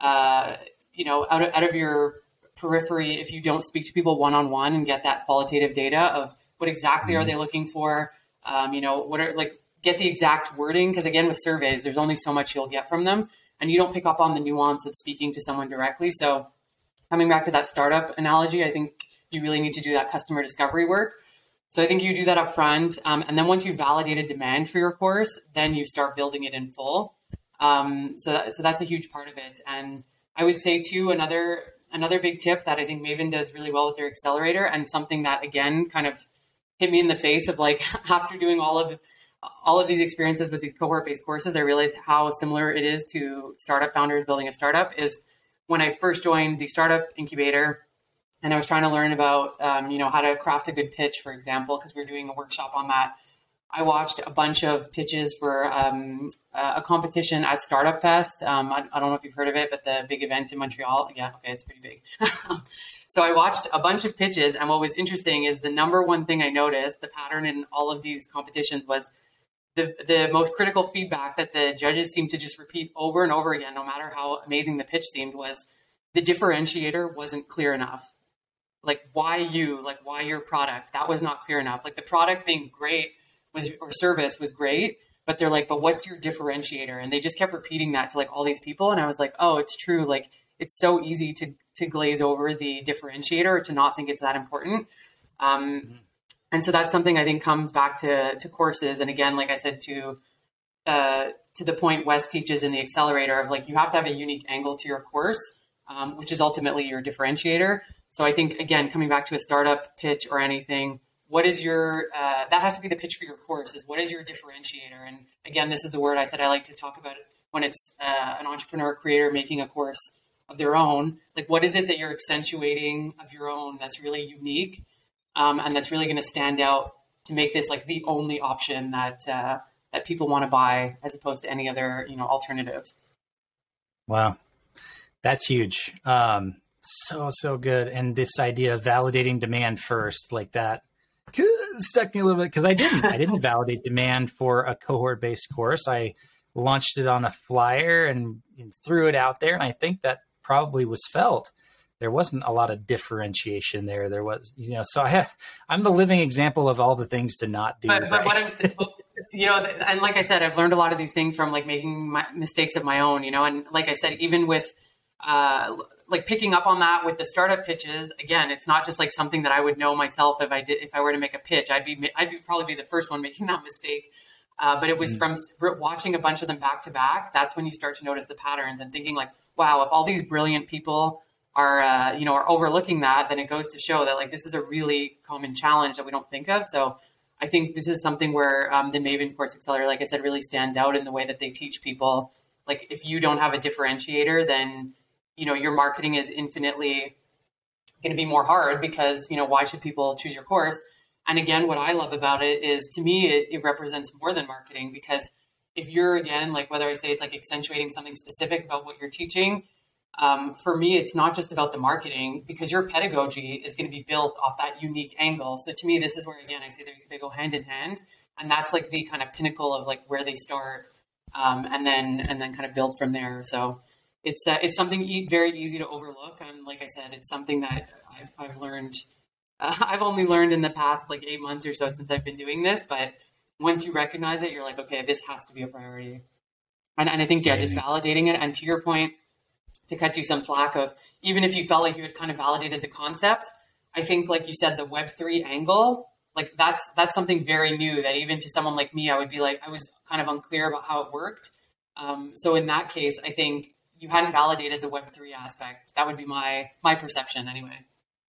uh, you know, out of, out of your periphery if you don't speak to people one on one and get that qualitative data of what exactly mm-hmm. are they looking for. Um, you know, what are like get the exact wording because again with surveys, there's only so much you'll get from them, and you don't pick up on the nuance of speaking to someone directly. So coming back to that startup analogy, I think you really need to do that customer discovery work so I think you do that up front. Um, and then once you've validated demand for your course, then you start building it in full. Um, so, that, so that's a huge part of it. And I would say too, another, another big tip that I think Maven does really well with their accelerator and something that again, kind of hit me in the face of like, after doing all of, all of these experiences with these cohort based courses, I realized how similar it is to startup founders building a startup is when I first joined the startup incubator, and I was trying to learn about, um, you know, how to craft a good pitch, for example, because we were doing a workshop on that. I watched a bunch of pitches for um, a competition at Startup Fest. Um, I, I, don't know if you've heard of it, but the big event in Montreal. Yeah, okay, it's pretty big. so I watched a bunch of pitches, and what was interesting is the number one thing I noticed, the pattern in all of these competitions was the the most critical feedback that the judges seemed to just repeat over and over again, no matter how amazing the pitch seemed, was the differentiator wasn't clear enough. Like why you? Like why your product? That was not clear enough. Like the product being great was or service was great but they're like but what's your differentiator? And they just kept repeating that to like all these people and i was like oh it's true. Like it's so easy to to glaze over the differentiator or to not think it's that important. Um, mm-hmm. And so that's something i think comes back to to courses and again like i said to uh, to the point wes teaches in the accelerator of like you have to have a unique angle to your course um, which is ultimately your differentiator so I think again, coming back to a startup pitch or anything, what is your uh, that has to be the pitch for your course? Is what is your differentiator? And again, this is the word I said I like to talk about when it's uh, an entrepreneur creator making a course of their own. Like, what is it that you're accentuating of your own that's really unique um, and that's really going to stand out to make this like the only option that uh, that people want to buy as opposed to any other you know alternative. Wow, that's huge. Um, so so good. And this idea of validating demand first like that stuck me a little bit because i didn't. I didn't validate demand for a cohort based course. I launched it on a flyer and, and, threw it out there and i think that probably was felt there wasn't a lot of differentiation there there was you know so i have i'm the living example of all the things to not do but, right. but what i'm you know and like i said i've learned a lot of these things from like making my mistakes of my own you know and like i said even with uh, like picking up on that with the startup pitches again it's not just like something that i would know myself if i did if i were to make a pitch i'd be i'd be, probably be the first one making that mistake uh, but it was mm-hmm. from watching a bunch of them back to back that's when you start to notice the patterns and thinking like wow if all these brilliant people are uh, you know are overlooking that then it goes to show that like this is a really common challenge that we don't think of. So i think this is something where um, the maven course accelerator like i said really stands out in the way that they teach people like if you don't have a differentiator then you know your marketing is infinitely going to be more hard because you know why should people choose your course? And again what i love about it is to me it, it, represents more than marketing because if you're again like whether i say it's like accentuating something specific about what you're teaching um, for me it's not just about the marketing because your pedagogy is going to be built off that unique angle so to me this is where again i say they go hand in hand and that's like the kind of pinnacle of like where they start um, and then and then kind of build from there so it's uh, it's something e- very easy to overlook. And like I said, it's something that I've, I've learned. Uh, I've only learned in the past like eight months or so since I've been doing this. But once you recognize it, you're like, okay, this has to be a priority. And, and I think yeah, just validating it. And to your point, to cut you some flack of even if you felt like you had kind of validated the concept, I think like you said, the Web three angle, like that's that's something very new that even to someone like me, I would be like, I was kind of unclear about how it worked. Um, so in that case, I think you hadn't validated the Web three aspect. That would be my my perception anyway.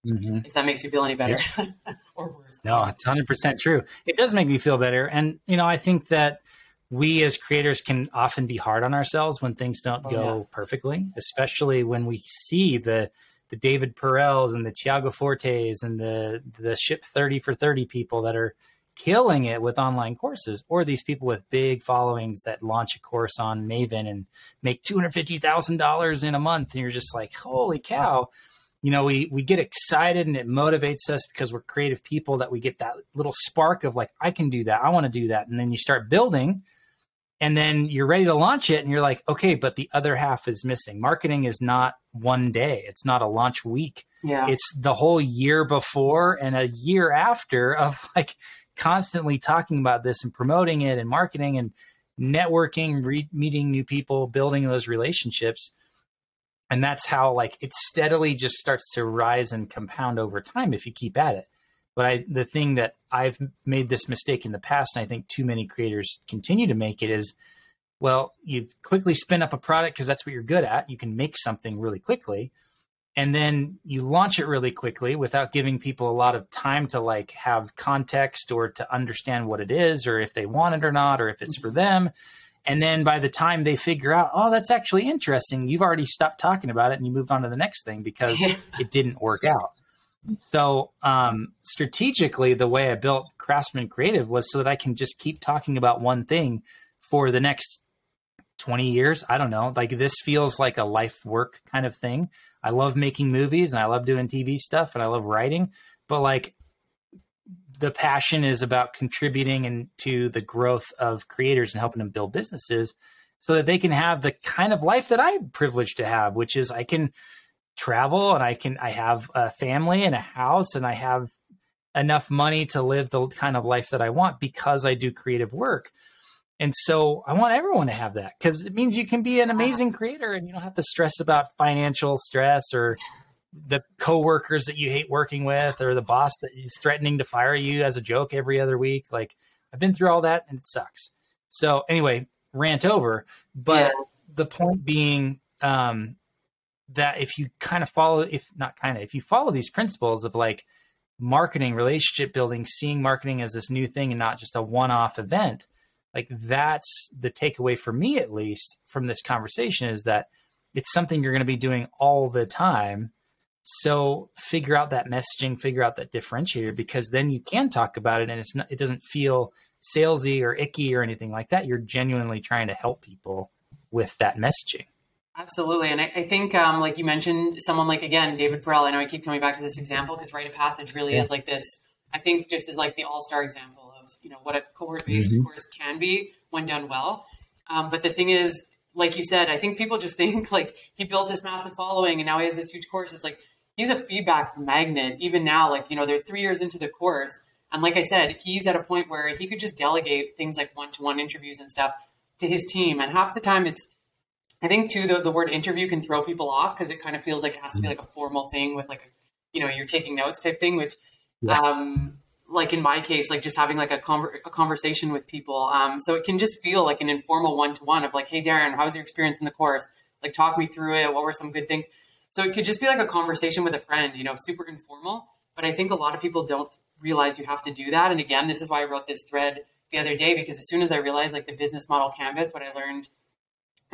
Mm-hmm. If that makes you feel any better or worse. No, it's hundred percent true. It does make me feel better, and you know, I think that we as creators can often be hard on ourselves when things don't oh, go yeah. perfectly, especially when we see the the David Perells and the Tiago Fortes and the the ship thirty for thirty people that are killing it with online courses, or these people with big followings that launch a course on Maven and make two hundred fifty thousand dollars in a month, and you're just like, holy cow! You know, we we get excited and it motivates us because we're creative people that we get that little spark of like, I can do that, I want to do that, and then you start building. And then you're ready to launch it, and you're like, okay, but the other half is missing. Marketing is not one day; it's not a launch week. Yeah. It's the whole year before and a year after of like constantly talking about this and promoting it and marketing and networking, re- meeting new people, building those relationships. And that's how like it steadily just starts to rise and compound over time if you keep at it. But I the thing that I've made this mistake in the past, and I think too many creators continue to make it is well, you quickly spin up a product because that's what you're good at. You can make something really quickly. And then you launch it really quickly without giving people a lot of time to like have context or to understand what it is or if they want it or not or if it's for them. And then by the time they figure out oh that's actually interesting you've already stopped talking about it and you move on to the next thing because it didn't work out so um, strategically the way i built craftsman creative was so that i can just keep talking about one thing for the next 20 years. I don't know like this feels like a life work kind of thing. I love making movies and I love doing TV stuff and I love writing, but like the passion is about contributing and to the growth of creators and helping them build businesses so that they can have the kind of life that I'm privileged to have, which is I can travel and I can I have a family and a house and I have enough money to live the kind of life that I want because I do creative work. And so I want everyone to have that because it means you can be an amazing creator and you don't have to stress about financial stress or the coworkers that you hate working with or the boss that is threatening to fire you as a joke every other week. Like I've been through all that and it sucks. So anyway, rant over. But yeah. the point being um, that if you kind of follow, if not kind of, if you follow these principles of like marketing, relationship building, seeing marketing as this new thing and not just a one-off event, like that's the takeaway for me at least from this conversation is that it's something you're going to be doing all the time. So figure out that messaging figure out that differentiator because then you can talk about it and it's not it doesn't feel salesy or icky or anything like that. You're genuinely trying to help people with that messaging Absolutely. And I, I think, um, like you mentioned, someone like, again, David Perell, I know I keep coming back to this example because Write of Passage really yeah. is like this, I think just is like the all star example of you know what a cohort based mm-hmm. course can be when done well. Um, but the thing is, like you said, I think people just think like he built this massive following and now he has this huge course. It's like he's a feedback magnet. Even now, like you know, they're three years into the course, and like I said, he's at a point where he could just delegate things like one to one interviews and stuff to his team. And half the time, it's I think too the, the word interview can throw people off because it kind of feels like it has to be mm-hmm. like a formal thing with like a you know you're taking notes type thing, which yeah. um, like in my case, like just having like a, conver- a conversation with people. Um, so it can just feel like an informal one to one of like, hey, Darren, how was your experience in the course? Like, talk me through it. What were some good things? So it could just be like a conversation with a friend, you know, super informal. But I think a lot of people don't realize you have to do that. And again, this is why I wrote this thread the other day because as soon as I realized like the business model canvas, what I learned,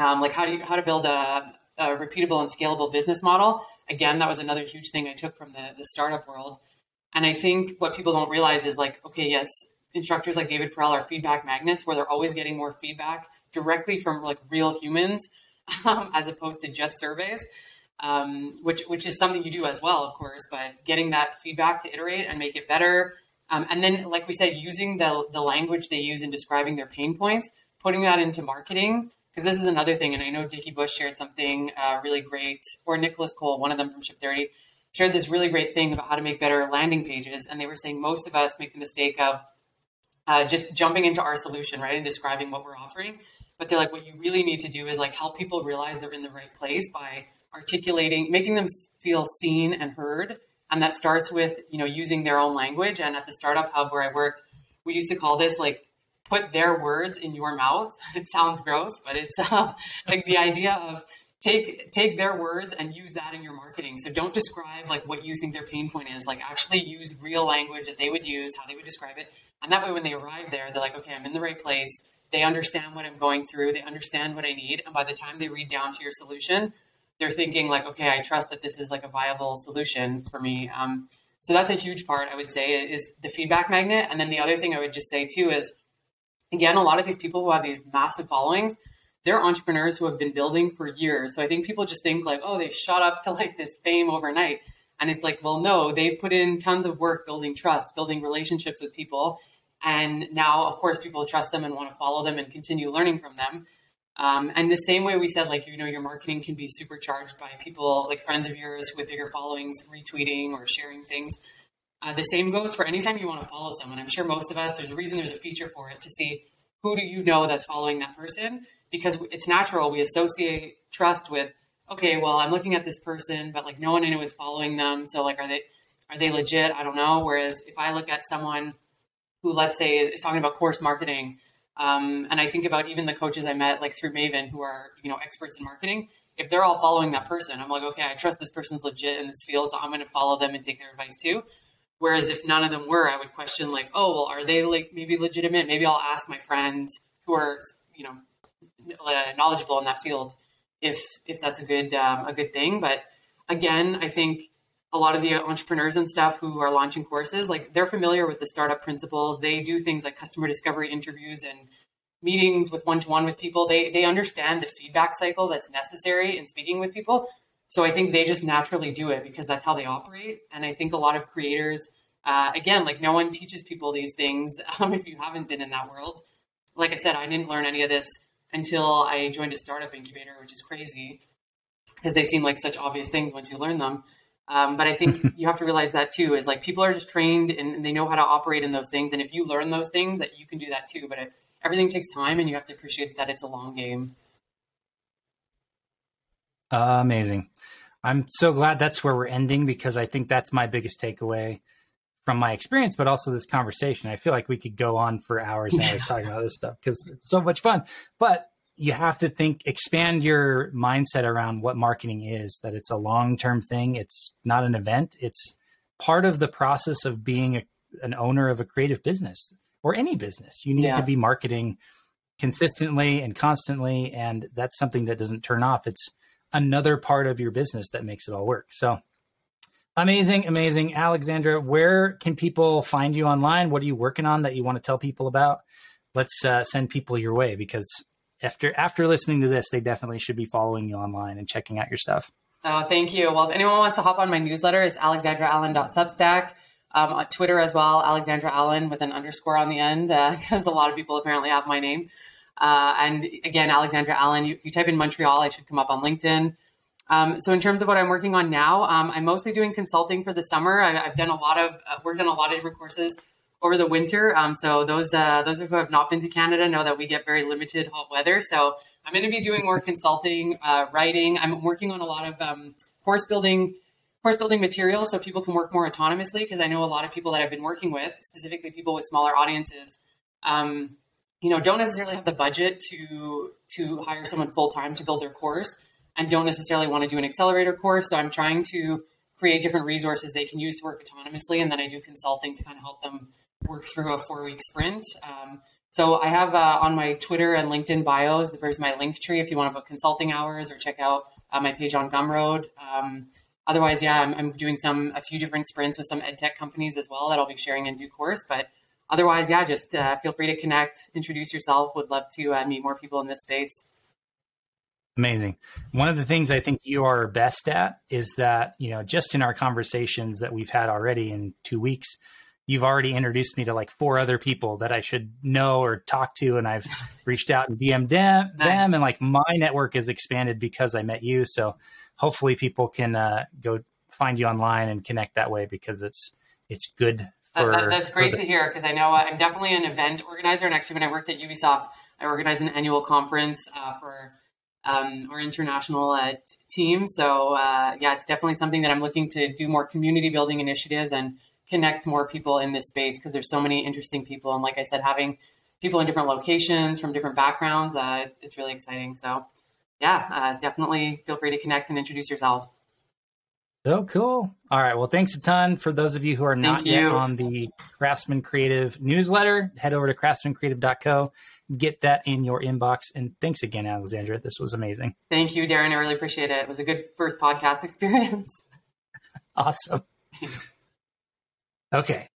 um, like how do you how to build a, a repeatable and scalable business model. Again, that was another huge thing I took from the the startup world. And I think what people don't realize is like, okay, yes, instructors like David Perell are feedback magnets where they're always getting more feedback directly from like real humans um, as opposed to just surveys, um, which which is something you do as well, of course. But getting that feedback to iterate and make it better, um, and then like we said, using the the language they use in describing their pain points, putting that into marketing. Because this is another thing, and I know Dickie Bush shared something uh, really great, or Nicholas Cole, one of them from Ship 30, shared this really great thing about how to make better landing pages. And they were saying most of us make the mistake of uh, just jumping into our solution, right, and describing what we're offering. But they're like, what you really need to do is like help people realize they're in the right place by articulating, making them feel seen and heard. And that starts with, you know, using their own language. And at the startup hub where I worked, we used to call this like put their words in your mouth. It sounds gross, but it's uh, like the idea of take take their words and use that in your marketing. So don't describe like what you think their pain point is. Like actually use real language that they would use, how they would describe it. And that way when they arrive there, they're like, okay, I'm in the right place. They understand what I'm going through. They understand what I need. And by the time they read down to your solution, they're thinking like, okay, I trust that this is like a viable solution for me. Um, So that's a huge part, I would say, is the feedback magnet. And then the other thing I would just say too is, again, a lot of these people who have these massive followings, they're entrepreneurs who have been building for years. So I think people just think like, oh, they shot up to like this fame overnight. And it's like, well, no, they've put in tons of work building trust, building relationships with people. And now, of course, people trust them and want to follow them and continue learning from them. Um, and the same way we said, like, you know, your marketing can be supercharged by people like friends of yours with bigger followings retweeting or sharing things. Uh, the same goes for anytime you want to follow someone. I'm sure most of us, there's a reason there's a feature for it to see who do you know that's following that person because it's natural. We associate trust with, okay, well, I'm looking at this person, but like no one I know is following them. So like, are they, are they legit? I don't know. Whereas if I look at someone who, let's say, is talking about course marketing, um, and I think about even the coaches I met like through Maven who are, you know, experts in marketing. If they're all following that person, I'm like, okay, I trust this person's legit in this field, so I'm going to follow them and take their advice too. Whereas if none of them were, I would question like, oh, well, are they like maybe legitimate? Maybe I'll ask my friends who are, you know, uh, knowledgeable in that field if if that's a good um, a good thing. But again, I think a lot of the entrepreneurs and stuff who are launching courses, like they're familiar with the startup principles. They do things like customer discovery interviews and meetings with one to one with people. They they understand the feedback cycle that's necessary in speaking with people. So I think they just naturally do it because that's how they operate. And I think a lot of creators, uh, again, like no one teaches people these things um, if you haven't been in that world. Like I said, I didn't learn any of this until I joined a startup incubator, which is crazy because they seem like such obvious things once you learn them. Um, but I think you have to realize that too is like people are just trained and they know how to operate in those things. And if you learn those things, that you can do that too. But it, everything takes time, and you have to appreciate that it's a long game. Uh, amazing. I'm so glad that's where we're ending because I think that's my biggest takeaway from my experience, but also this conversation. I feel like we could go on for hours and hours talking about this stuff because it's so much fun. But you have to think expand your mindset around what marketing is that it's a long-term thing it's not an event it's part of the process of being a, an owner of a creative business or any business you need yeah. to be marketing consistently and constantly and that's something that doesn't turn off it's another part of your business that makes it all work so amazing amazing alexandra where can people find you online what are you working on that you want to tell people about let's uh, send people your way because after after listening to this, they definitely should be following you online and checking out your stuff. Oh, thank you. Well, if anyone wants to hop on my newsletter, it's alexandraallen.substack. Um, on Twitter as well, Alexandra Allen with an underscore on the end, because uh, a lot of people apparently have my name. Uh, and again, Alexandra Allen, if you type in Montreal, I should come up on LinkedIn. Um, so in terms of what I'm working on now, um, I'm mostly doing consulting for the summer. I, have done a lot of, uh, worked on a lot of different courses over the winter. Um, so those uh, those who have not been to Canada know that we get very limited hot weather. So I'm going to be doing more consulting, uh, writing. I'm working on a lot of um, course building course building materials so people can work more autonomously because I know a lot of people that I've been working with, specifically people with smaller audiences, um, you know, don't necessarily have the budget to to hire someone full time to build their course and don't necessarily want to do an accelerator course. So I'm trying to create different resources they can use to work autonomously, and then I do consulting to kind of help them work through a four week sprint. Um, so I have uh, on my Twitter and LinkedIn bios, there's my link tree if you want to book consulting hours or check out uh, my page on Gumroad. Um, otherwise, yeah, I'm, I'm, doing some a few different sprints with some ed tech companies as well that I'll be sharing in due course. But otherwise, yeah, just uh, feel free to connect, introduce yourself. Would love to uh, meet more people in this space. Amazing. One of the things I think you are best at is that, you know, just in our conversations that we've had already in two weeks, you've already introduced me to like four other people that I should know or talk to. And I've reached out and DM'd them, nice. them and like my network is expanded because I met you. So hopefully people can uh, go find you online and connect that way because it's, it's good. For, that, that's great the- to hear because I know uh, I'm definitely an event organizer. And actually, when I worked at Ubisoft, I organized an annual conference uh, for um, our international uh, team. So uh, yeah, it's definitely something that I'm looking to do more community building initiatives and connect more people in this space because there's so many interesting people. And like I said, having people in different locations from different backgrounds, uh, it's, it's, really exciting. So yeah, uh, definitely feel free to connect and introduce yourself. So cool. All right. Well, thanks a ton. For those of you who are not yet on the Craftsman Creative newsletter, head over to craftsmancreative.co get that in your inbox. And thanks again, Alexandra. This was amazing. Thank you, Darren. I really appreciate it. It was a good first podcast experience. awesome. Okay.